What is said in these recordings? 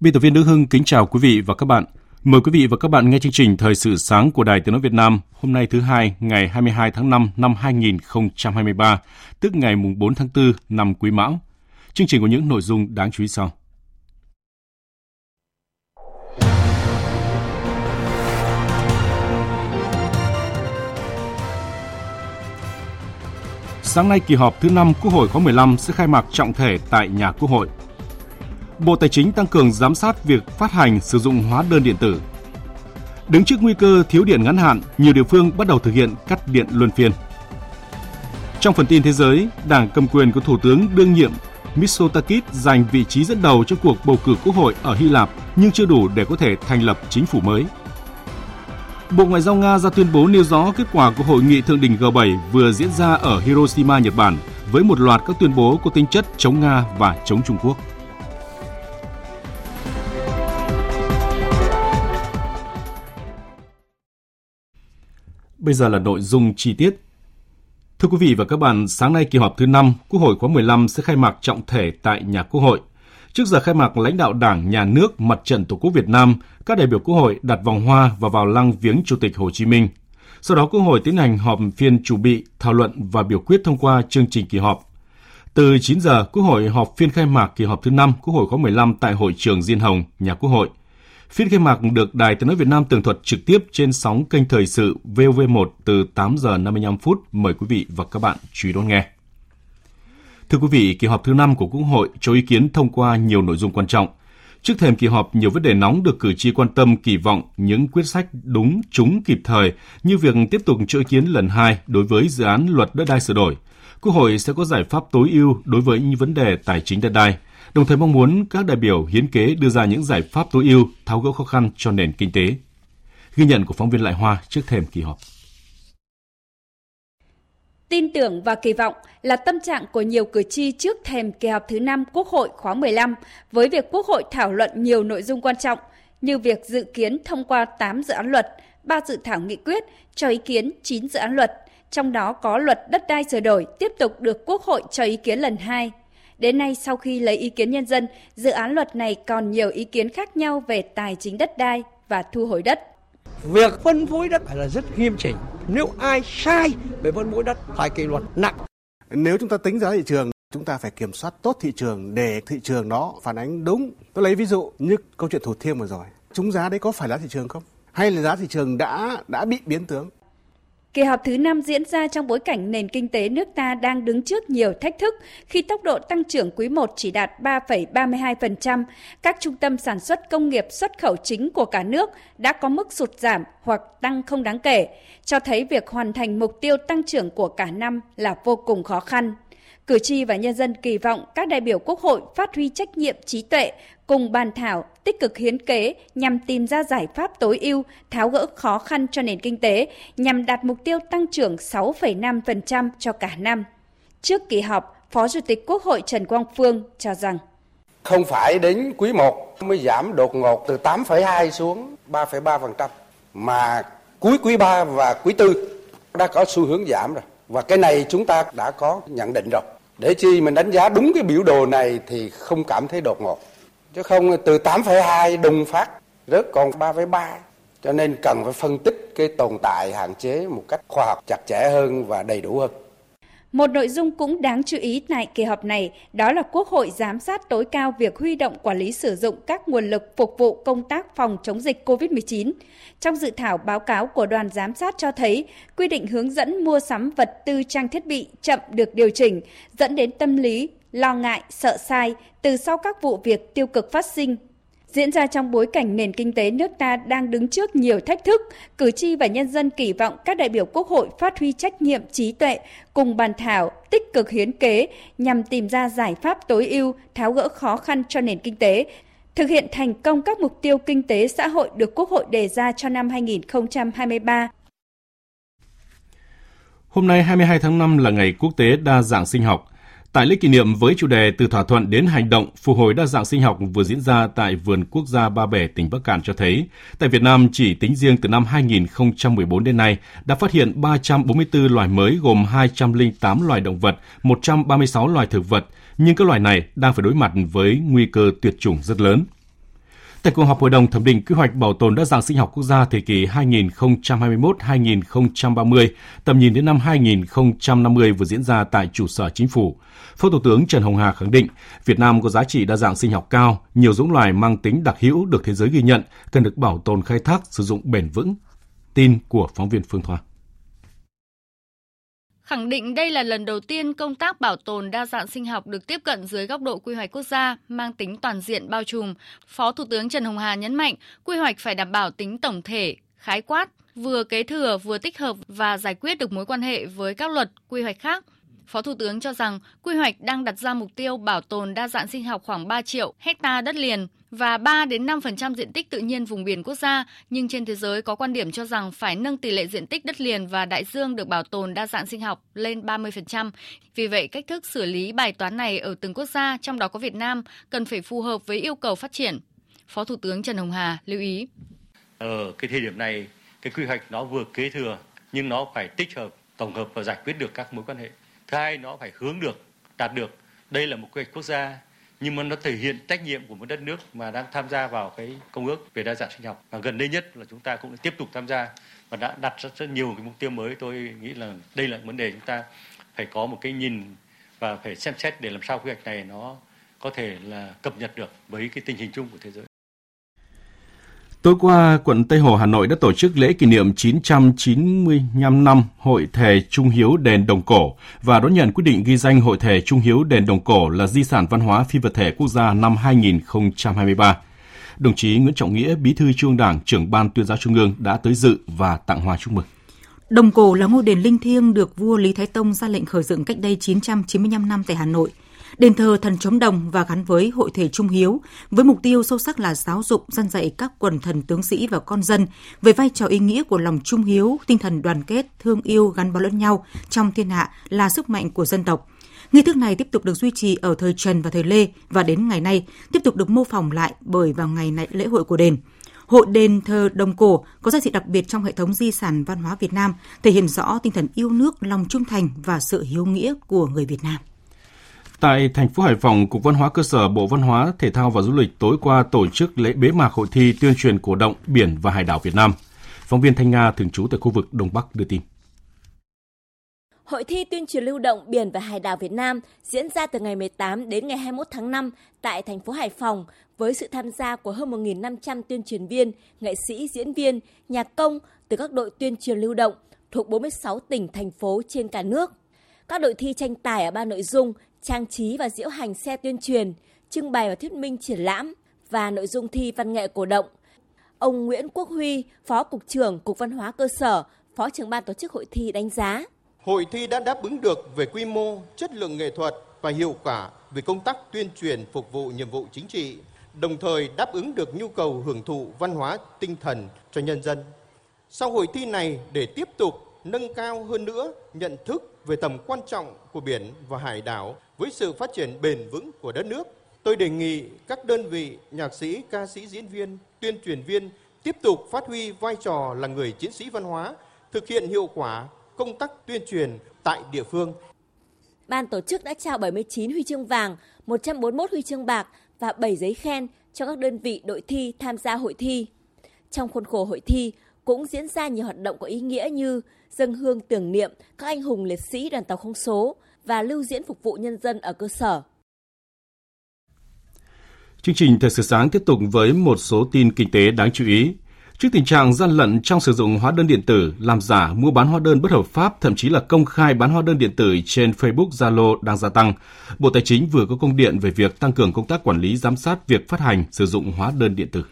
Biên tập viên Đức Hưng kính chào quý vị và các bạn. Mời quý vị và các bạn nghe chương trình Thời sự sáng của Đài Tiếng nói Việt Nam hôm nay thứ hai ngày 22 tháng 5 năm 2023, tức ngày mùng 4 tháng 4 năm Quý Mão. Chương trình có những nội dung đáng chú ý sau. Sáng nay kỳ họp thứ 5 Quốc hội khóa 15 sẽ khai mạc trọng thể tại nhà Quốc hội. Bộ Tài chính tăng cường giám sát việc phát hành sử dụng hóa đơn điện tử. Đứng trước nguy cơ thiếu điện ngắn hạn, nhiều địa phương bắt đầu thực hiện cắt điện luân phiên. Trong phần tin thế giới, Đảng cầm quyền của Thủ tướng đương nhiệm Mitsotakis giành vị trí dẫn đầu trong cuộc bầu cử quốc hội ở Hy Lạp nhưng chưa đủ để có thể thành lập chính phủ mới. Bộ Ngoại giao Nga ra tuyên bố nêu rõ kết quả của hội nghị thượng đỉnh G7 vừa diễn ra ở Hiroshima, Nhật Bản với một loạt các tuyên bố có tính chất chống Nga và chống Trung Quốc. Bây giờ là nội dung chi tiết. Thưa quý vị và các bạn, sáng nay kỳ họp thứ 5 Quốc hội khóa 15 sẽ khai mạc trọng thể tại nhà Quốc hội. Trước giờ khai mạc, lãnh đạo Đảng, Nhà nước, Mặt trận Tổ quốc Việt Nam, các đại biểu Quốc hội đặt vòng hoa và vào lăng viếng Chủ tịch Hồ Chí Minh. Sau đó Quốc hội tiến hành họp phiên chủ bị, thảo luận và biểu quyết thông qua chương trình kỳ họp. Từ 9 giờ, Quốc hội họp phiên khai mạc kỳ họp thứ 5 Quốc hội khóa 15 tại hội trường Diên Hồng, nhà Quốc hội. Phiên khai mạc được Đài Tiếng nói Việt Nam tường thuật trực tiếp trên sóng kênh thời sự VOV1 từ 8 giờ 55 phút. Mời quý vị và các bạn chú ý đón nghe. Thưa quý vị, kỳ họp thứ 5 của Quốc hội cho ý kiến thông qua nhiều nội dung quan trọng. Trước thềm kỳ họp, nhiều vấn đề nóng được cử tri quan tâm kỳ vọng những quyết sách đúng, trúng, kịp thời như việc tiếp tục cho ý kiến lần 2 đối với dự án luật đất đai sửa đổi. Quốc hội sẽ có giải pháp tối ưu đối với những vấn đề tài chính đất đai, đồng thời mong muốn các đại biểu hiến kế đưa ra những giải pháp tối ưu tháo gỡ khó khăn cho nền kinh tế. Ghi nhận của phóng viên Lại Hoa trước thềm kỳ họp. Tin tưởng và kỳ vọng là tâm trạng của nhiều cử tri trước thềm kỳ họp thứ 5 Quốc hội khóa 15 với việc Quốc hội thảo luận nhiều nội dung quan trọng như việc dự kiến thông qua 8 dự án luật, 3 dự thảo nghị quyết, cho ý kiến 9 dự án luật, trong đó có luật đất đai sửa đổi tiếp tục được Quốc hội cho ý kiến lần 2. Đến nay sau khi lấy ý kiến nhân dân, dự án luật này còn nhiều ý kiến khác nhau về tài chính đất đai và thu hồi đất. Việc phân phối đất phải là rất nghiêm chỉnh. Nếu ai sai về phân phối đất phải kỷ luật nặng. Nếu chúng ta tính giá thị trường, chúng ta phải kiểm soát tốt thị trường để thị trường đó phản ánh đúng. Tôi lấy ví dụ như câu chuyện Thủ Thiêm vừa rồi. Chúng giá đấy có phải giá thị trường không? Hay là giá thị trường đã đã bị biến tướng? Kỳ họp thứ 5 diễn ra trong bối cảnh nền kinh tế nước ta đang đứng trước nhiều thách thức khi tốc độ tăng trưởng quý 1 chỉ đạt 3,32%, các trung tâm sản xuất công nghiệp xuất khẩu chính của cả nước đã có mức sụt giảm hoặc tăng không đáng kể, cho thấy việc hoàn thành mục tiêu tăng trưởng của cả năm là vô cùng khó khăn. Cử tri và nhân dân kỳ vọng các đại biểu Quốc hội phát huy trách nhiệm trí tuệ, cùng bàn thảo, tích cực hiến kế nhằm tìm ra giải pháp tối ưu, tháo gỡ khó khăn cho nền kinh tế nhằm đạt mục tiêu tăng trưởng 6,5% cho cả năm. Trước kỳ họp, Phó Chủ tịch Quốc hội Trần Quang Phương cho rằng Không phải đến quý 1 mới giảm đột ngột từ 8,2 xuống 3,3%, mà cuối quý 3 và quý 4 đã có xu hướng giảm rồi. Và cái này chúng ta đã có nhận định rồi. Để chi mình đánh giá đúng cái biểu đồ này thì không cảm thấy đột ngột. Chứ không từ 8,2 đùng phát rớt còn 3,3. Cho nên cần phải phân tích cái tồn tại hạn chế một cách khoa học chặt chẽ hơn và đầy đủ hơn. Một nội dung cũng đáng chú ý tại kỳ họp này đó là Quốc hội giám sát tối cao việc huy động quản lý sử dụng các nguồn lực phục vụ công tác phòng chống dịch COVID-19. Trong dự thảo báo cáo của đoàn giám sát cho thấy, quy định hướng dẫn mua sắm vật tư trang thiết bị chậm được điều chỉnh, dẫn đến tâm lý lo ngại, sợ sai từ sau các vụ việc tiêu cực phát sinh Diễn ra trong bối cảnh nền kinh tế nước ta đang đứng trước nhiều thách thức, cử tri và nhân dân kỳ vọng các đại biểu Quốc hội phát huy trách nhiệm trí tuệ, cùng bàn thảo, tích cực hiến kế nhằm tìm ra giải pháp tối ưu, tháo gỡ khó khăn cho nền kinh tế, thực hiện thành công các mục tiêu kinh tế xã hội được Quốc hội đề ra cho năm 2023. Hôm nay 22 tháng 5 là ngày quốc tế đa dạng sinh học. Tại lễ kỷ niệm với chủ đề Từ thỏa thuận đến hành động, phục hồi đa dạng sinh học vừa diễn ra tại Vườn Quốc gia Ba Bể, tỉnh Bắc Cạn cho thấy, tại Việt Nam chỉ tính riêng từ năm 2014 đến nay đã phát hiện 344 loài mới gồm 208 loài động vật, 136 loài thực vật, nhưng các loài này đang phải đối mặt với nguy cơ tuyệt chủng rất lớn. Tại cuộc họp Hội đồng thẩm định quy hoạch bảo tồn đa dạng sinh học quốc gia thời kỳ 2021-2030, tầm nhìn đến năm 2050 vừa diễn ra tại trụ sở chính phủ. Phó Thủ tướng Trần Hồng Hà khẳng định, Việt Nam có giá trị đa dạng sinh học cao, nhiều giống loài mang tính đặc hữu được thế giới ghi nhận, cần được bảo tồn khai thác, sử dụng bền vững. Tin của phóng viên Phương Thoa. Khẳng định đây là lần đầu tiên công tác bảo tồn đa dạng sinh học được tiếp cận dưới góc độ quy hoạch quốc gia mang tính toàn diện bao trùm, Phó Thủ tướng Trần Hồng Hà nhấn mạnh quy hoạch phải đảm bảo tính tổng thể, khái quát, vừa kế thừa vừa tích hợp và giải quyết được mối quan hệ với các luật quy hoạch khác – Phó Thủ tướng cho rằng quy hoạch đang đặt ra mục tiêu bảo tồn đa dạng sinh học khoảng 3 triệu hecta đất liền và 3 đến 5% diện tích tự nhiên vùng biển quốc gia, nhưng trên thế giới có quan điểm cho rằng phải nâng tỷ lệ diện tích đất liền và đại dương được bảo tồn đa dạng sinh học lên 30%. Vì vậy, cách thức xử lý bài toán này ở từng quốc gia, trong đó có Việt Nam, cần phải phù hợp với yêu cầu phát triển. Phó Thủ tướng Trần Hồng Hà lưu ý. Ở cái thời điểm này, cái quy hoạch nó vừa kế thừa nhưng nó phải tích hợp, tổng hợp và giải quyết được các mối quan hệ thứ hai nó phải hướng được đạt được đây là một quy hoạch quốc gia nhưng mà nó thể hiện trách nhiệm của một đất nước mà đang tham gia vào cái công ước về đa dạng sinh học. Và gần đây nhất là chúng ta cũng tiếp tục tham gia và đã đặt rất, rất nhiều cái mục tiêu mới. Tôi nghĩ là đây là vấn đề chúng ta phải có một cái nhìn và phải xem xét để làm sao quy hoạch này nó có thể là cập nhật được với cái tình hình chung của thế giới. Tối qua, quận Tây Hồ, Hà Nội đã tổ chức lễ kỷ niệm 995 năm Hội Thề Trung Hiếu Đền Đồng Cổ và đón nhận quyết định ghi danh Hội Thề Trung Hiếu Đền Đồng Cổ là di sản văn hóa phi vật thể quốc gia năm 2023. Đồng chí Nguyễn Trọng Nghĩa, Bí thư Trung Đảng, trưởng ban tuyên giáo Trung ương đã tới dự và tặng hoa chúc mừng. Đồng Cổ là ngôi đền linh thiêng được vua Lý Thái Tông ra lệnh khởi dựng cách đây 995 năm tại Hà Nội – đền thờ thần chống đồng và gắn với hội thể trung hiếu, với mục tiêu sâu sắc là giáo dục, dân dạy các quần thần tướng sĩ và con dân về vai trò ý nghĩa của lòng trung hiếu, tinh thần đoàn kết, thương yêu gắn bó lẫn nhau trong thiên hạ là sức mạnh của dân tộc. Nghi thức này tiếp tục được duy trì ở thời Trần và thời Lê và đến ngày nay tiếp tục được mô phỏng lại bởi vào ngày này lễ hội của đền. Hội đền thờ Đồng Cổ có giá trị đặc biệt trong hệ thống di sản văn hóa Việt Nam, thể hiện rõ tinh thần yêu nước, lòng trung thành và sự hiếu nghĩa của người Việt Nam. Tại thành phố Hải Phòng, Cục Văn hóa Cơ sở Bộ Văn hóa, Thể thao và Du lịch tối qua tổ chức lễ bế mạc hội thi tuyên truyền cổ động biển và hải đảo Việt Nam. Phóng viên Thanh Nga thường trú tại khu vực Đông Bắc đưa tin. Hội thi tuyên truyền lưu động biển và hải đảo Việt Nam diễn ra từ ngày 18 đến ngày 21 tháng 5 tại thành phố Hải Phòng với sự tham gia của hơn 1.500 tuyên truyền viên, nghệ sĩ, diễn viên, nhạc công từ các đội tuyên truyền lưu động thuộc 46 tỉnh, thành phố trên cả nước. Các đội thi tranh tài ở ba nội dung trang trí và diễu hành xe tuyên truyền, trưng bày và thuyết minh triển lãm và nội dung thi văn nghệ cổ động. Ông Nguyễn Quốc Huy, Phó Cục trưởng Cục Văn hóa Cơ sở, Phó trưởng ban tổ chức hội thi đánh giá. Hội thi đã đáp ứng được về quy mô, chất lượng nghệ thuật và hiệu quả về công tác tuyên truyền phục vụ nhiệm vụ chính trị, đồng thời đáp ứng được nhu cầu hưởng thụ văn hóa tinh thần cho nhân dân. Sau hội thi này để tiếp tục nâng cao hơn nữa nhận thức về tầm quan trọng của biển và hải đảo với sự phát triển bền vững của đất nước. Tôi đề nghị các đơn vị nhạc sĩ, ca sĩ, diễn viên, tuyên truyền viên tiếp tục phát huy vai trò là người chiến sĩ văn hóa, thực hiện hiệu quả công tác tuyên truyền tại địa phương. Ban tổ chức đã trao 79 huy chương vàng, 141 huy chương bạc và 7 giấy khen cho các đơn vị đội thi tham gia hội thi. Trong khuôn khổ hội thi cũng diễn ra nhiều hoạt động có ý nghĩa như dâng hương tưởng niệm các anh hùng liệt sĩ đoàn tàu không số và lưu diễn phục vụ nhân dân ở cơ sở. Chương trình Thời sự sáng tiếp tục với một số tin kinh tế đáng chú ý. Trước tình trạng gian lận trong sử dụng hóa đơn điện tử, làm giả, mua bán hóa đơn bất hợp pháp, thậm chí là công khai bán hóa đơn điện tử trên Facebook, Zalo đang gia tăng, Bộ Tài chính vừa có công điện về việc tăng cường công tác quản lý giám sát việc phát hành sử dụng hóa đơn điện tử.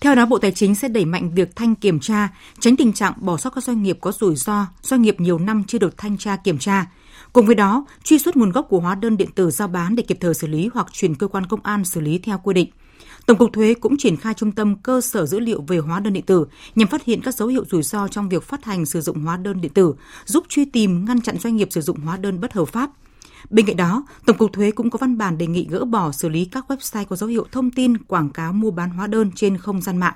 Theo đó, Bộ Tài chính sẽ đẩy mạnh việc thanh kiểm tra, tránh tình trạng bỏ sót các doanh nghiệp có rủi ro, doanh nghiệp nhiều năm chưa được thanh tra kiểm tra. Cùng với đó, truy xuất nguồn gốc của hóa đơn điện tử giao bán để kịp thời xử lý hoặc chuyển cơ quan công an xử lý theo quy định. Tổng cục Thuế cũng triển khai trung tâm cơ sở dữ liệu về hóa đơn điện tử nhằm phát hiện các dấu hiệu rủi ro trong việc phát hành sử dụng hóa đơn điện tử, giúp truy tìm ngăn chặn doanh nghiệp sử dụng hóa đơn bất hợp pháp. Bên cạnh đó, Tổng cục Thuế cũng có văn bản đề nghị gỡ bỏ xử lý các website có dấu hiệu thông tin quảng cáo mua bán hóa đơn trên không gian mạng.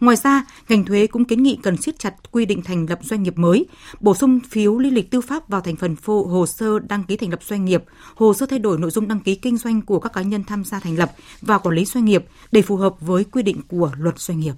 Ngoài ra, ngành thuế cũng kiến nghị cần siết chặt quy định thành lập doanh nghiệp mới, bổ sung phiếu lý lịch tư pháp vào thành phần phô hồ sơ đăng ký thành lập doanh nghiệp, hồ sơ thay đổi nội dung đăng ký kinh doanh của các cá nhân tham gia thành lập và quản lý doanh nghiệp để phù hợp với quy định của luật doanh nghiệp.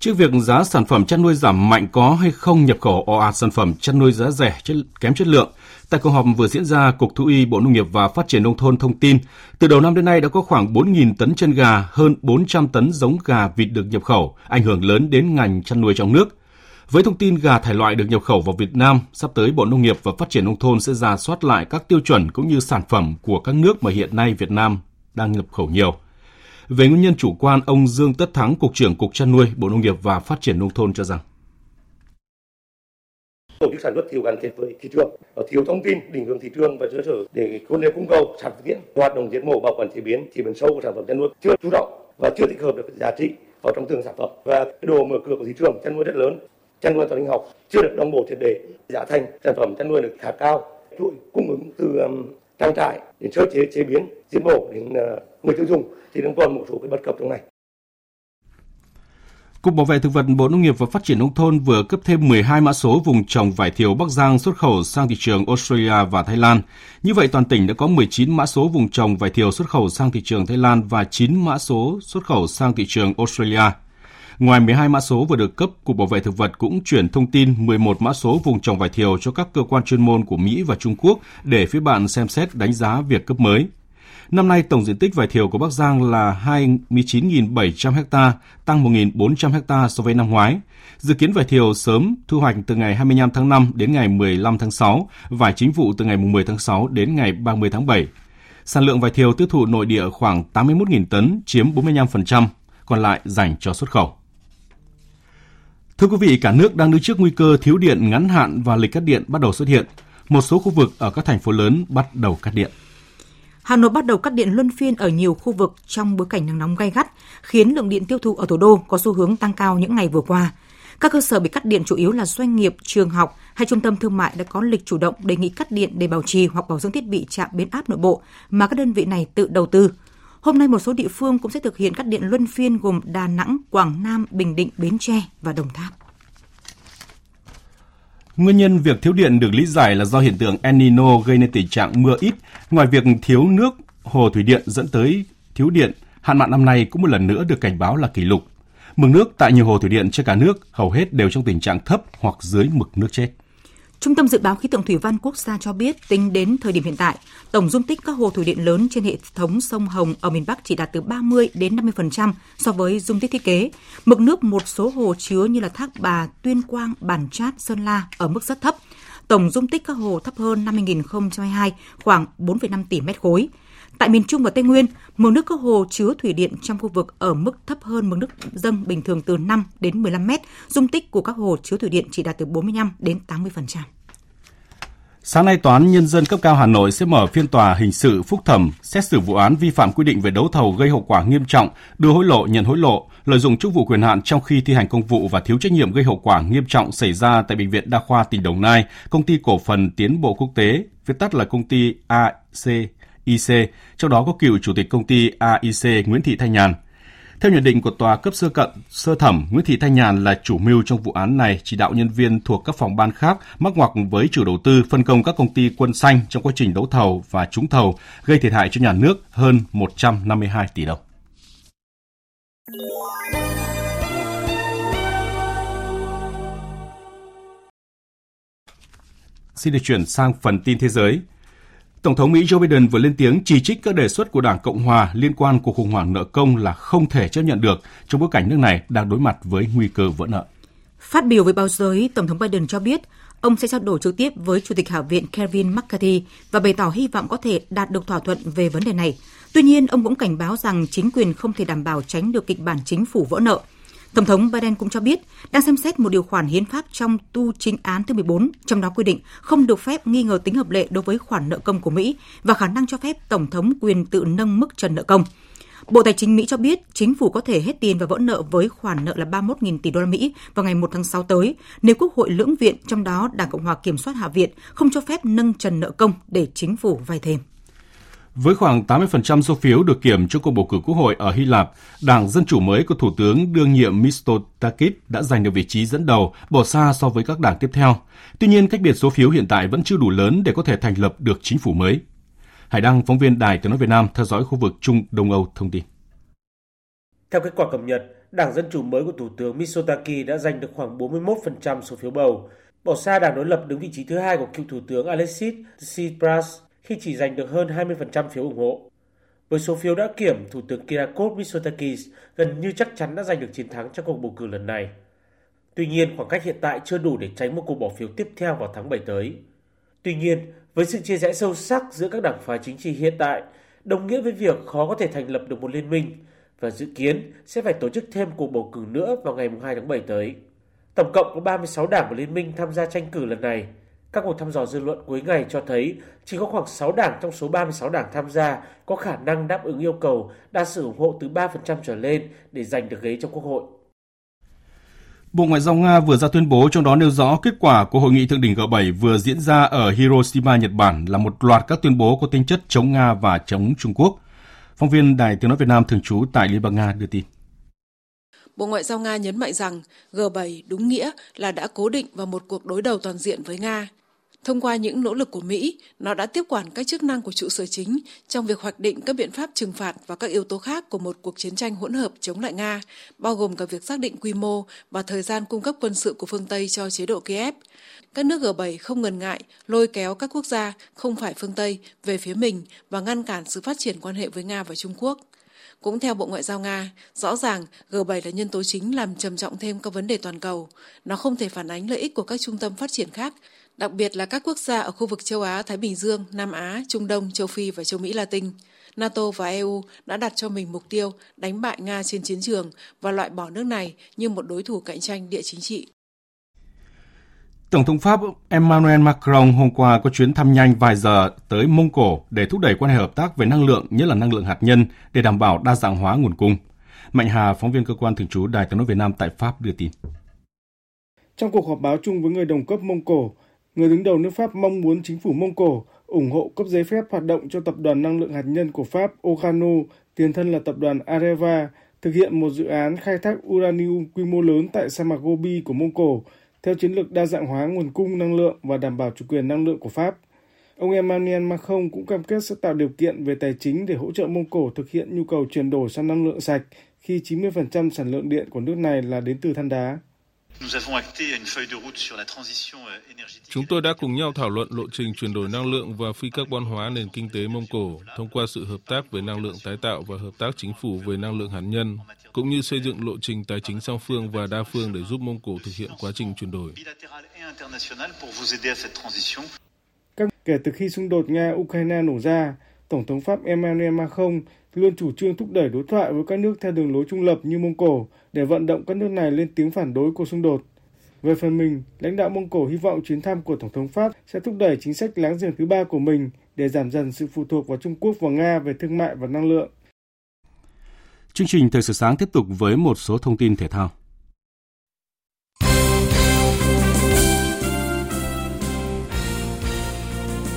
Trước việc giá sản phẩm chăn nuôi giảm mạnh có hay không nhập khẩu ồ ạt sản phẩm chăn nuôi giá rẻ chất, kém chất lượng, tại cuộc họp vừa diễn ra, Cục Thú y Bộ Nông nghiệp và Phát triển Nông thôn thông tin, từ đầu năm đến nay đã có khoảng 4.000 tấn chân gà, hơn 400 tấn giống gà vịt được nhập khẩu, ảnh hưởng lớn đến ngành chăn nuôi trong nước. Với thông tin gà thải loại được nhập khẩu vào Việt Nam, sắp tới Bộ Nông nghiệp và Phát triển Nông thôn sẽ ra soát lại các tiêu chuẩn cũng như sản phẩm của các nước mà hiện nay Việt Nam đang nhập khẩu nhiều. Về nguyên nhân chủ quan, ông Dương Tất Thắng, Cục trưởng Cục Chăn nuôi, Bộ Nông nghiệp và Phát triển Nông thôn cho rằng. Tổ chức sản xuất thiếu gắn kết với thị trường thiếu thông tin định hướng thị trường và cơ sở để vấn nếu cung cầu sản phẩm tiện hoạt động giết mổ bảo quản chế biến chế biến sâu của sản phẩm chăn nuôi chưa chú trọng và chưa tích hợp được giá trị vào trong từng sản phẩm. Và cái đồ mở cửa của thị trường chăn nuôi rất lớn chăn nuôi toàn linh học chưa được đồng bộ triệt để giá thành sản phẩm chăn nuôi được khá cao. Chuỗi cung ứng từ trang trại đến sơ chế chế biến giết mổ đến ờ, người tiêu dùng thì đang còn một số cái bất cập trong này Cục Bảo vệ Thực vật Bộ Nông nghiệp và Phát triển Nông thôn vừa cấp thêm 12 mã số vùng trồng vải thiều Bắc Giang xuất khẩu sang thị trường Australia và Thái Lan. Như vậy, toàn tỉnh đã có 19 mã số vùng trồng vải thiều xuất khẩu sang thị trường Thái Lan và 9 mã số xuất khẩu sang thị trường Australia. Ngoài 12 mã số vừa được cấp, Cục Bảo vệ Thực vật cũng chuyển thông tin 11 mã số vùng trồng vải thiều cho các cơ quan chuyên môn của Mỹ và Trung Quốc để phía bạn xem xét đánh giá việc cấp mới. Năm nay, tổng diện tích vải thiều của Bắc Giang là 29.700 ha, tăng 1.400 ha so với năm ngoái. Dự kiến vải thiều sớm thu hoạch từ ngày 25 tháng 5 đến ngày 15 tháng 6, vải chính vụ từ ngày 10 tháng 6 đến ngày 30 tháng 7. Sản lượng vải thiều tiêu thụ nội địa khoảng 81.000 tấn, chiếm 45%, còn lại dành cho xuất khẩu. Thưa quý vị, cả nước đang đứng trước nguy cơ thiếu điện ngắn hạn và lịch cắt điện bắt đầu xuất hiện. Một số khu vực ở các thành phố lớn bắt đầu cắt điện. Hà Nội bắt đầu cắt điện luân phiên ở nhiều khu vực trong bối cảnh nắng nóng gay gắt, khiến lượng điện tiêu thụ ở thủ đô có xu hướng tăng cao những ngày vừa qua. Các cơ sở bị cắt điện chủ yếu là doanh nghiệp, trường học hay trung tâm thương mại đã có lịch chủ động đề nghị cắt điện để bảo trì hoặc bảo dưỡng thiết bị chạm biến áp nội bộ mà các đơn vị này tự đầu tư. Hôm nay một số địa phương cũng sẽ thực hiện cắt điện luân phiên gồm Đà Nẵng, Quảng Nam, Bình Định, Bến Tre và Đồng Tháp. Nguyên nhân việc thiếu điện được lý giải là do hiện tượng El Nino gây nên tình trạng mưa ít. Ngoài việc thiếu nước, hồ thủy điện dẫn tới thiếu điện, hạn mặn năm nay cũng một lần nữa được cảnh báo là kỷ lục. Mực nước tại nhiều hồ thủy điện trên cả nước hầu hết đều trong tình trạng thấp hoặc dưới mực nước chết. Trung tâm Dự báo Khí tượng Thủy văn Quốc gia cho biết tính đến thời điểm hiện tại, tổng dung tích các hồ thủy điện lớn trên hệ thống sông Hồng ở miền Bắc chỉ đạt từ 30 đến 50% so với dung tích thiết kế. Mực nước một số hồ chứa như là Thác Bà, Tuyên Quang, Bản Chát, Sơn La ở mức rất thấp. Tổng dung tích các hồ thấp hơn năm 2022 khoảng 4,5 tỷ mét khối. Tại miền Trung và Tây Nguyên, mực nước các hồ chứa thủy điện trong khu vực ở mức thấp hơn mực nước dâng bình thường từ 5 đến 15 mét. Dung tích của các hồ chứa thủy điện chỉ đạt từ 45 đến 80%. Sáng nay, Tòa án Nhân dân cấp cao Hà Nội sẽ mở phiên tòa hình sự phúc thẩm xét xử vụ án vi phạm quy định về đấu thầu gây hậu quả nghiêm trọng, đưa hối lộ, nhận hối lộ, lợi dụng chức vụ quyền hạn trong khi thi hành công vụ và thiếu trách nhiệm gây hậu quả nghiêm trọng xảy ra tại Bệnh viện Đa khoa tỉnh Đồng Nai, Công ty Cổ phần Tiến bộ Quốc tế, viết tắt là công ty AC IC, trong đó có cựu chủ tịch công ty AIC Nguyễn Thị Thanh Nhàn. Theo nhận định của tòa cấp sơ cận sơ thẩm, Nguyễn Thị Thanh Nhàn là chủ mưu trong vụ án này, chỉ đạo nhân viên thuộc các phòng ban khác mắc ngoặc với chủ đầu tư phân công các công ty quân xanh trong quá trình đấu thầu và trúng thầu, gây thiệt hại cho nhà nước hơn 152 tỷ đồng. Xin được chuyển sang phần tin thế giới. Tổng thống Mỹ Joe Biden vừa lên tiếng chỉ trích các đề xuất của Đảng Cộng Hòa liên quan cuộc khủng hoảng nợ công là không thể chấp nhận được trong bối cảnh nước này đang đối mặt với nguy cơ vỡ nợ. Phát biểu với báo giới, Tổng thống Biden cho biết ông sẽ trao đổi trực tiếp với Chủ tịch Hạ viện Kevin McCarthy và bày tỏ hy vọng có thể đạt được thỏa thuận về vấn đề này. Tuy nhiên, ông cũng cảnh báo rằng chính quyền không thể đảm bảo tránh được kịch bản chính phủ vỡ nợ. Tổng thống Biden cũng cho biết đang xem xét một điều khoản hiến pháp trong tu chính án thứ 14, trong đó quy định không được phép nghi ngờ tính hợp lệ đối với khoản nợ công của Mỹ và khả năng cho phép Tổng thống quyền tự nâng mức trần nợ công. Bộ Tài chính Mỹ cho biết chính phủ có thể hết tiền và vỡ nợ với khoản nợ là 31.000 tỷ đô la Mỹ vào ngày 1 tháng 6 tới nếu Quốc hội lưỡng viện trong đó Đảng Cộng hòa kiểm soát Hạ viện không cho phép nâng trần nợ công để chính phủ vay thêm. Với khoảng 80% số phiếu được kiểm cho cuộc bầu cử quốc hội ở Hy Lạp, Đảng Dân Chủ mới của Thủ tướng đương nhiệm Mitsotakis đã giành được vị trí dẫn đầu, bỏ xa so với các đảng tiếp theo. Tuy nhiên, cách biệt số phiếu hiện tại vẫn chưa đủ lớn để có thể thành lập được chính phủ mới. Hải Đăng, phóng viên Đài Tiếng Nói Việt Nam theo dõi khu vực Trung Đông Âu thông tin. Theo kết quả cập nhật, Đảng Dân Chủ mới của Thủ tướng Mitsotakis đã giành được khoảng 41% số phiếu bầu, bỏ xa đảng đối lập đứng vị trí thứ hai của cựu Thủ tướng Alexis Tsipras khi chỉ giành được hơn 20% phiếu ủng hộ. Với số phiếu đã kiểm, Thủ tướng Kirakos Mitsotakis gần như chắc chắn đã giành được chiến thắng trong cuộc bầu cử lần này. Tuy nhiên, khoảng cách hiện tại chưa đủ để tránh một cuộc bỏ phiếu tiếp theo vào tháng 7 tới. Tuy nhiên, với sự chia rẽ sâu sắc giữa các đảng phái chính trị hiện tại, đồng nghĩa với việc khó có thể thành lập được một liên minh và dự kiến sẽ phải tổ chức thêm cuộc bầu cử nữa vào ngày 2 tháng 7 tới. Tổng cộng có 36 đảng của liên minh tham gia tranh cử lần này. Các cuộc thăm dò dư luận cuối ngày cho thấy chỉ có khoảng 6 đảng trong số 36 đảng tham gia có khả năng đáp ứng yêu cầu đa số ủng hộ từ 3% trở lên để giành được ghế trong Quốc hội. Bộ Ngoại giao Nga vừa ra tuyên bố trong đó nêu rõ kết quả của hội nghị thượng đỉnh G7 vừa diễn ra ở Hiroshima, Nhật Bản là một loạt các tuyên bố có tính chất chống Nga và chống Trung Quốc. Phóng viên Đài Tiếng Nói Việt Nam thường trú tại Liên bang Nga đưa tin. Bộ Ngoại giao Nga nhấn mạnh rằng G7 đúng nghĩa là đã cố định vào một cuộc đối đầu toàn diện với Nga. Thông qua những nỗ lực của Mỹ, nó đã tiếp quản các chức năng của trụ sở chính trong việc hoạch định các biện pháp trừng phạt và các yếu tố khác của một cuộc chiến tranh hỗn hợp chống lại Nga, bao gồm cả việc xác định quy mô và thời gian cung cấp quân sự của phương Tây cho chế độ Kiev. Các nước G7 không ngần ngại lôi kéo các quốc gia không phải phương Tây về phía mình và ngăn cản sự phát triển quan hệ với Nga và Trung Quốc. Cũng theo Bộ Ngoại giao Nga, rõ ràng G7 là nhân tố chính làm trầm trọng thêm các vấn đề toàn cầu. Nó không thể phản ánh lợi ích của các trung tâm phát triển khác, đặc biệt là các quốc gia ở khu vực châu Á, Thái Bình Dương, Nam Á, Trung Đông, châu Phi và châu Mỹ Latin. NATO và EU đã đặt cho mình mục tiêu đánh bại Nga trên chiến trường và loại bỏ nước này như một đối thủ cạnh tranh địa chính trị. Tổng thống Pháp Emmanuel Macron hôm qua có chuyến thăm nhanh vài giờ tới Mông Cổ để thúc đẩy quan hệ hợp tác về năng lượng, nhất là năng lượng hạt nhân, để đảm bảo đa dạng hóa nguồn cung. Mạnh Hà, phóng viên cơ quan thường trú Đài tiếng nói Việt Nam tại Pháp đưa tin. Trong cuộc họp báo chung với người đồng cấp Mông Cổ, người đứng đầu nước Pháp mong muốn chính phủ Mông Cổ ủng hộ cấp giấy phép hoạt động cho tập đoàn năng lượng hạt nhân của Pháp Okano, tiền thân là tập đoàn Areva, thực hiện một dự án khai thác uranium quy mô lớn tại sa mạc Gobi của Mông Cổ theo chiến lược đa dạng hóa nguồn cung năng lượng và đảm bảo chủ quyền năng lượng của Pháp. Ông Emmanuel Macron cũng cam kết sẽ tạo điều kiện về tài chính để hỗ trợ Mông Cổ thực hiện nhu cầu chuyển đổi sang năng lượng sạch khi 90% sản lượng điện của nước này là đến từ than đá. Chúng tôi đã cùng nhau thảo luận lộ trình chuyển đổi năng lượng và phi carbon hóa nền kinh tế Mông Cổ thông qua sự hợp tác về năng lượng tái tạo và hợp tác chính phủ về năng lượng hạt nhân, cũng như xây dựng lộ trình tài chính song phương và đa phương để giúp Mông Cổ thực hiện quá trình chuyển đổi. Các kể từ khi xung đột Nga-Ukraine nổ ra, Tổng thống Pháp Emmanuel Macron luôn chủ trương thúc đẩy đối thoại với các nước theo đường lối trung lập như Mông Cổ để vận động các nước này lên tiếng phản đối cuộc xung đột. Về phần mình, lãnh đạo Mông Cổ hy vọng chuyến thăm của Tổng thống Pháp sẽ thúc đẩy chính sách láng giềng thứ ba của mình để giảm dần sự phụ thuộc vào Trung Quốc và Nga về thương mại và năng lượng. Chương trình Thời sự sáng tiếp tục với một số thông tin thể thao.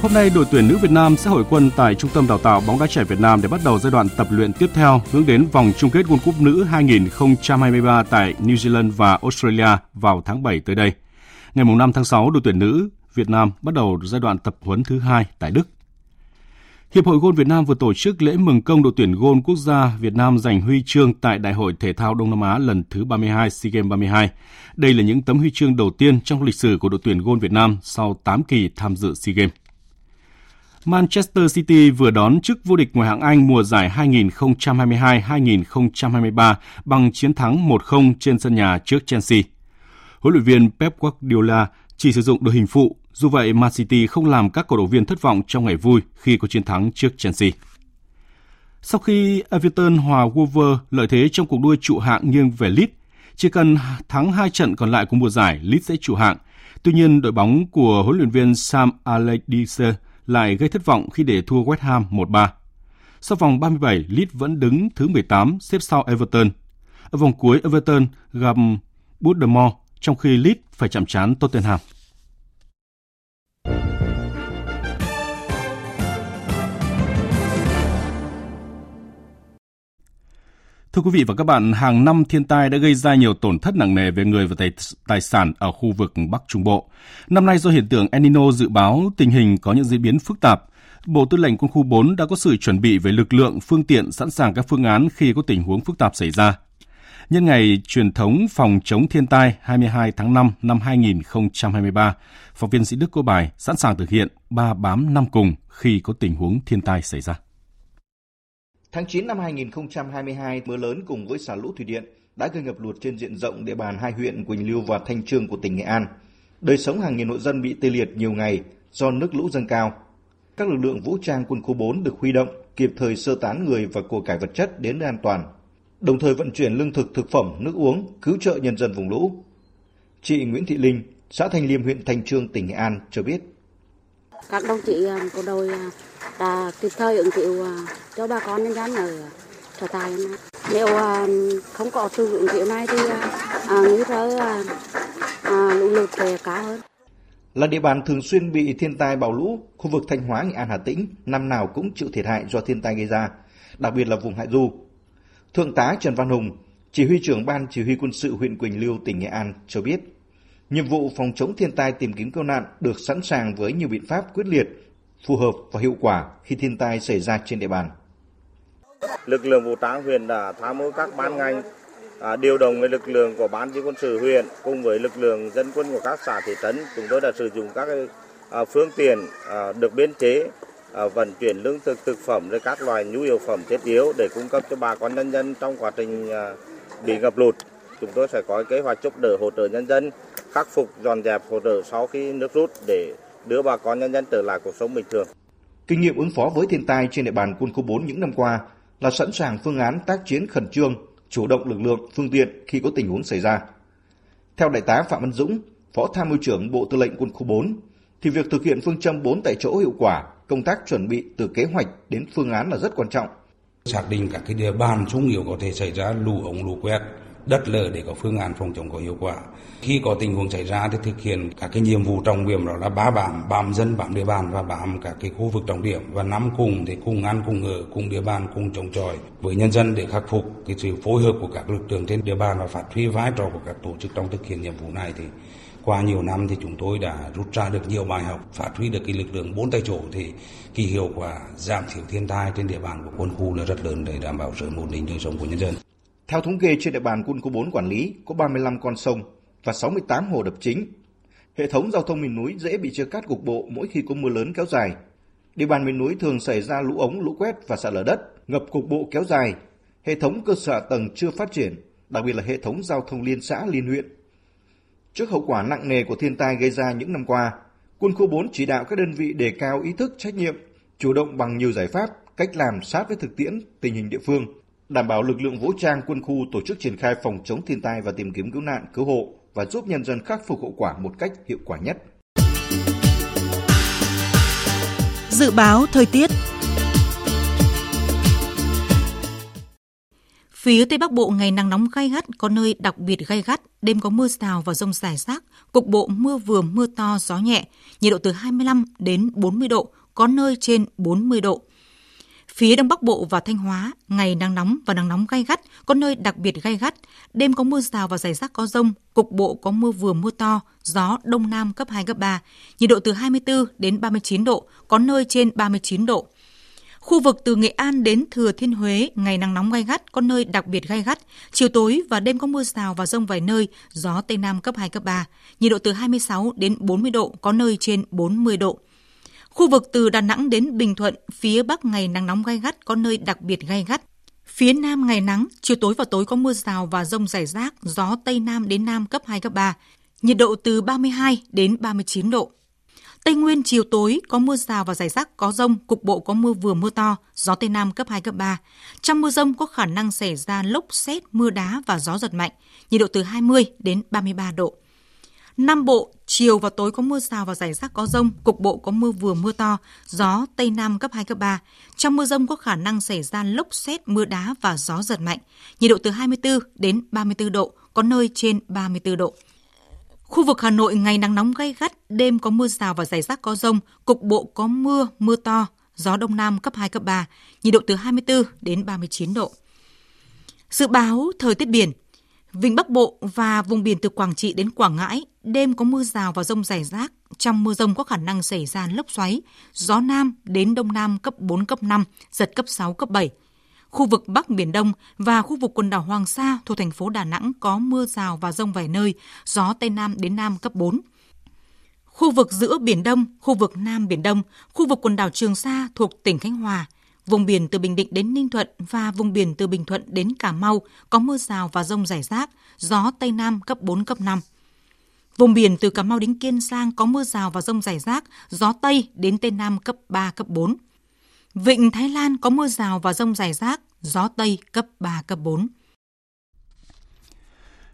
Hôm nay, đội tuyển nữ Việt Nam sẽ hội quân tại Trung tâm Đào tạo bóng đá trẻ Việt Nam để bắt đầu giai đoạn tập luyện tiếp theo hướng đến vòng chung kết World Cup nữ 2023 tại New Zealand và Australia vào tháng 7 tới đây. Ngày 5 tháng 6, đội tuyển nữ Việt Nam bắt đầu giai đoạn tập huấn thứ hai tại Đức. Hiệp hội Gôn Việt Nam vừa tổ chức lễ mừng công đội tuyển gôn quốc gia Việt Nam giành huy chương tại Đại hội Thể thao Đông Nam Á lần thứ 32 SEA Games 32. Đây là những tấm huy chương đầu tiên trong lịch sử của đội tuyển gôn Việt Nam sau 8 kỳ tham dự SEA Games. Manchester City vừa đón chức vô địch ngoại hạng Anh mùa giải 2022-2023 bằng chiến thắng 1-0 trên sân nhà trước Chelsea. Huấn luyện viên Pep Guardiola chỉ sử dụng đội hình phụ, dù vậy Man City không làm các cổ động viên thất vọng trong ngày vui khi có chiến thắng trước Chelsea. Sau khi Everton hòa Wolver lợi thế trong cuộc đua trụ hạng nghiêng về Leeds, chỉ cần thắng hai trận còn lại của mùa giải, Leeds sẽ trụ hạng. Tuy nhiên, đội bóng của huấn luyện viên Sam Allardyce lại gây thất vọng khi để thua West Ham 1-3. Sau vòng 37, Leeds vẫn đứng thứ 18, xếp sau Everton. Ở vòng cuối, Everton gặp Bournemouth, trong khi Leeds phải chạm trán Tottenham. Thưa quý vị và các bạn, hàng năm thiên tai đã gây ra nhiều tổn thất nặng nề về người và tài, tài sản ở khu vực Bắc Trung Bộ. Năm nay do hiện tượng El Nino dự báo tình hình có những diễn biến phức tạp, Bộ Tư lệnh Quân khu 4 đã có sự chuẩn bị về lực lượng, phương tiện sẵn sàng các phương án khi có tình huống phức tạp xảy ra. Nhân ngày truyền thống phòng chống thiên tai 22 tháng 5 năm 2023, phóng viên sĩ Đức có bài sẵn sàng thực hiện ba bám năm cùng khi có tình huống thiên tai xảy ra. Tháng 9 năm 2022, mưa lớn cùng với xả lũ thủy điện đã gây ngập lụt trên diện rộng địa bàn hai huyện Quỳnh Lưu và Thanh Trương của tỉnh Nghệ An. Đời sống hàng nghìn hộ dân bị tê liệt nhiều ngày do nước lũ dâng cao. Các lực lượng vũ trang quân khu 4 được huy động kịp thời sơ tán người và của cải vật chất đến nơi an toàn, đồng thời vận chuyển lương thực, thực phẩm, nước uống, cứu trợ nhân dân vùng lũ. Chị Nguyễn Thị Linh, xã Thanh Liêm, huyện Thanh Trương, tỉnh Nghệ An cho biết. Các đồng chí à, của đội à, đã kịp thời ứng cứu à, cho bà con nhân dân ở sở tại. nếu không có sự ứng cứu này thì nguy cơ lũ lụt sẽ cao hơn là địa bàn thường xuyên bị thiên tai bão lũ, khu vực Thanh Hóa, Nghệ An, Hà Tĩnh năm nào cũng chịu thiệt hại do thiên tai gây ra, đặc biệt là vùng Hạ Du. Thượng tá Trần Văn Hùng, chỉ huy trưởng ban chỉ huy quân sự huyện Quỳnh Lưu, tỉnh Nghệ An cho biết, nhiệm vụ phòng chống thiên tai tìm kiếm cứu nạn được sẵn sàng với nhiều biện pháp quyết liệt, phù hợp và hiệu quả khi thiên tai xảy ra trên địa bàn. Lực lượng vũ trang huyện đã tham mưu các ban ngành à, điều động với lực lượng của ban chỉ quân sự huyện cùng với lực lượng dân quân của các xã thị trấn chúng tôi đã sử dụng các à, phương tiện à, được biên chế à, vận chuyển lương thực thực phẩm rồi các loại nhu yếu phẩm thiết yếu để cung cấp cho bà con nhân dân trong quá trình à, bị ngập lụt chúng tôi sẽ có kế hoạch giúp đỡ hỗ trợ nhân dân khắc phục dọn dẹp hỗ trợ sau khi nước rút để đưa bà con nhân dân trở lại cuộc sống bình thường. Kinh nghiệm ứng phó với thiên tai trên địa bàn quân khu 4 những năm qua là sẵn sàng phương án tác chiến khẩn trương, chủ động lực lượng, phương tiện khi có tình huống xảy ra. Theo Đại tá Phạm Văn Dũng, Phó Tham mưu trưởng Bộ Tư lệnh Quân khu 4, thì việc thực hiện phương châm 4 tại chỗ hiệu quả, công tác chuẩn bị từ kế hoạch đến phương án là rất quan trọng. Xác định các cái địa bàn sung yếu có thể xảy ra lũ ống lũ quét, đất lở để có phương án phòng chống có hiệu quả. Khi có tình huống xảy ra thì thực hiện các cái nhiệm vụ trọng điểm đó là bá bám, bám dân, bám địa bàn và bám các cái khu vực trọng điểm và nắm cùng thì cùng ăn cùng ở cùng địa bàn cùng chống chọi với nhân dân để khắc phục cái sự phối hợp của các lực lượng trên địa bàn và phát huy vai trò của các tổ chức trong thực hiện nhiệm vụ này thì qua nhiều năm thì chúng tôi đã rút ra được nhiều bài học phát huy được cái lực lượng bốn tay chỗ thì kỳ hiệu quả giảm thiểu thiên tai trên địa bàn của quân khu là rất lớn để đảm bảo sự ổn định đời sống của nhân dân. Theo thống kê trên địa bàn quân khu 4 quản lý có 35 con sông và 68 hồ đập chính. Hệ thống giao thông miền núi dễ bị chia cắt cục bộ mỗi khi có mưa lớn kéo dài. Địa bàn miền núi thường xảy ra lũ ống, lũ quét và sạt lở đất, ngập cục bộ kéo dài. Hệ thống cơ sở tầng chưa phát triển, đặc biệt là hệ thống giao thông liên xã, liên huyện. Trước hậu quả nặng nề của thiên tai gây ra những năm qua, quân khu 4 chỉ đạo các đơn vị đề cao ý thức trách nhiệm, chủ động bằng nhiều giải pháp, cách làm sát với thực tiễn, tình hình địa phương, đảm bảo lực lượng vũ trang quân khu tổ chức triển khai phòng chống thiên tai và tìm kiếm cứu nạn, cứu hộ và giúp nhân dân khắc phục hậu quả một cách hiệu quả nhất. Dự báo thời tiết Phía Tây Bắc Bộ ngày nắng nóng gai gắt, có nơi đặc biệt gai gắt, đêm có mưa rào và rông rải rác, cục bộ mưa vừa mưa to, gió nhẹ, nhiệt độ từ 25 đến 40 độ, có nơi trên 40 độ. Phía Đông Bắc Bộ và Thanh Hóa, ngày nắng nóng và nắng nóng gai gắt, có nơi đặc biệt gai gắt. Đêm có mưa rào và rải rác có rông, cục bộ có mưa vừa mưa to, gió Đông Nam cấp 2, cấp 3. Nhiệt độ từ 24 đến 39 độ, có nơi trên 39 độ. Khu vực từ Nghệ An đến Thừa Thiên Huế, ngày nắng nóng gai gắt, có nơi đặc biệt gai gắt. Chiều tối và đêm có mưa rào và rông vài nơi, gió Tây Nam cấp 2, cấp 3. Nhiệt độ từ 26 đến 40 độ, có nơi trên 40 độ. Khu vực từ Đà Nẵng đến Bình Thuận, phía Bắc ngày nắng nóng gai gắt, có nơi đặc biệt gai gắt. Phía Nam ngày nắng, chiều tối và tối có mưa rào và rông rải rác, gió Tây Nam đến Nam cấp 2, cấp 3. Nhiệt độ từ 32 đến 39 độ. Tây Nguyên chiều tối có mưa rào và rải rác có rông, cục bộ có mưa vừa mưa to, gió Tây Nam cấp 2, cấp 3. Trong mưa rông có khả năng xảy ra lốc xét, mưa đá và gió giật mạnh, nhiệt độ từ 20 đến 33 độ. Nam Bộ, chiều và tối có mưa rào và rải rác có rông, cục bộ có mưa vừa mưa to, gió Tây Nam cấp 2, cấp 3. Trong mưa rông có khả năng xảy ra lốc xét, mưa đá và gió giật mạnh, nhiệt độ từ 24 đến 34 độ, có nơi trên 34 độ. Khu vực Hà Nội ngày nắng nóng gay gắt, đêm có mưa rào và rải rác có rông, cục bộ có mưa, mưa to, gió đông nam cấp 2, cấp 3, nhiệt độ từ 24 đến 39 độ. Dự báo thời tiết biển, Vịnh Bắc Bộ và vùng biển từ Quảng Trị đến Quảng Ngãi, đêm có mưa rào và rông rải rác. Trong mưa rông có khả năng xảy ra lốc xoáy, gió Nam đến Đông Nam cấp 4, cấp 5, giật cấp 6, cấp 7. Khu vực Bắc Biển Đông và khu vực quần đảo Hoàng Sa thuộc thành phố Đà Nẵng có mưa rào và rông vài nơi, gió Tây Nam đến Nam cấp 4. Khu vực giữa Biển Đông, khu vực Nam Biển Đông, khu vực quần đảo Trường Sa thuộc tỉnh Khánh Hòa, vùng biển từ Bình Định đến Ninh Thuận và vùng biển từ Bình Thuận đến Cà Mau có mưa rào và rông rải rác, gió Tây Nam cấp 4, cấp 5. Vùng biển từ Cà Mau đến Kiên Giang có mưa rào và rông rải rác, gió Tây đến Tây Nam cấp 3, cấp 4. Vịnh Thái Lan có mưa rào và rông rải rác, gió Tây cấp 3, cấp 4.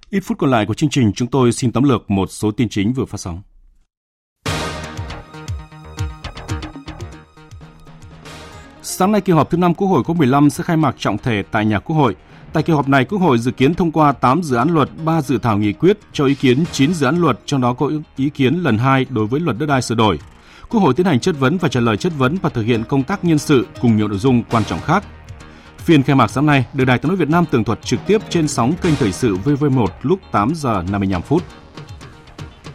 Ít phút còn lại của chương trình, chúng tôi xin tóm lược một số tin chính vừa phát sóng. Sáng nay kỳ họp thứ 5 Quốc hội khóa 15 sẽ khai mạc trọng thể tại nhà Quốc hội. Tại kỳ họp này, Quốc hội dự kiến thông qua 8 dự án luật, 3 dự thảo nghị quyết, cho ý kiến 9 dự án luật, trong đó có ý kiến lần 2 đối với luật đất đai sửa đổi. Quốc hội tiến hành chất vấn và trả lời chất vấn và thực hiện công tác nhân sự cùng nhiều nội dung quan trọng khác. Phiên khai mạc sáng nay được Đài tiếng nói Việt Nam tường thuật trực tiếp trên sóng kênh thời sự VV1 lúc 8 giờ 55 phút.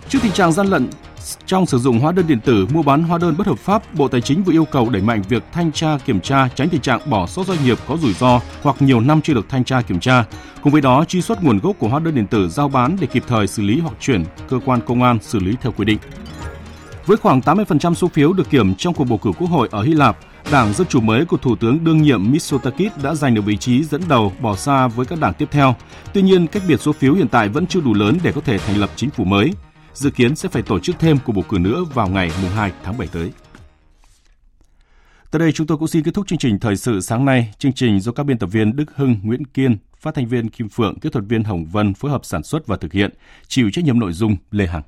Trước tình trạng gian lận trong sử dụng hóa đơn điện tử, mua bán hóa đơn bất hợp pháp, Bộ Tài chính vừa yêu cầu đẩy mạnh việc thanh tra kiểm tra, tránh tình trạng bỏ sót doanh nghiệp có rủi ro hoặc nhiều năm chưa được thanh tra kiểm tra. Cùng với đó, truy xuất nguồn gốc của hóa đơn điện tử giao bán để kịp thời xử lý hoặc chuyển cơ quan công an xử lý theo quy định. Với khoảng 80% số phiếu được kiểm trong cuộc bầu cử quốc hội ở Hy Lạp, Đảng Dân Chủ mới của Thủ tướng đương nhiệm Mitsotakis đã giành được vị trí dẫn đầu bỏ xa với các đảng tiếp theo. Tuy nhiên, cách biệt số phiếu hiện tại vẫn chưa đủ lớn để có thể thành lập chính phủ mới. Dự kiến sẽ phải tổ chức thêm cuộc bầu cử nữa vào ngày 2 tháng 7 tới. Tới đây chúng tôi cũng xin kết thúc chương trình thời sự sáng nay. Chương trình do các biên tập viên Đức Hưng, Nguyễn Kiên, phát thanh viên Kim Phượng, kỹ thuật viên Hồng Vân phối hợp sản xuất và thực hiện, chịu trách nhiệm nội dung Lê Hằng.